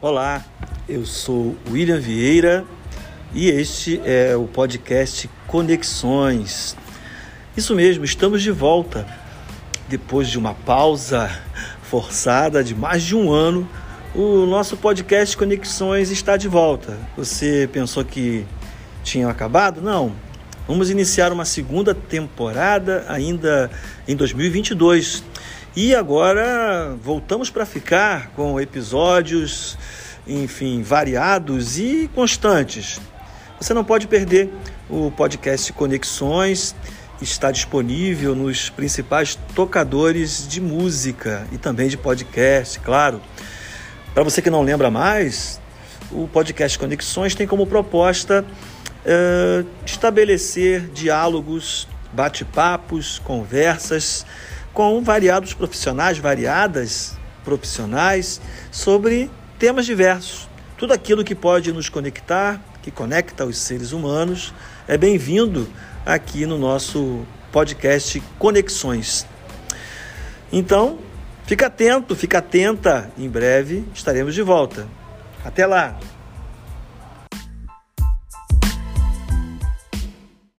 Olá, eu sou William Vieira e este é o podcast Conexões. Isso mesmo, estamos de volta depois de uma pausa forçada de mais de um ano. O nosso podcast Conexões está de volta. Você pensou que tinha acabado? Não. Vamos iniciar uma segunda temporada ainda em 2022 e agora voltamos para ficar com episódios, enfim, variados e constantes. Você não pode perder o podcast Conexões, está disponível nos principais tocadores de música e também de podcast, claro. Para você que não lembra mais, o podcast Conexões tem como proposta uh, estabelecer diálogos, bate-papos, conversas com variados profissionais, variadas profissionais, sobre temas diversos. Tudo aquilo que pode nos conectar, que conecta os seres humanos, é bem-vindo aqui no nosso podcast Conexões. Então, fica atento, fica atenta, em breve estaremos de volta. Até lá!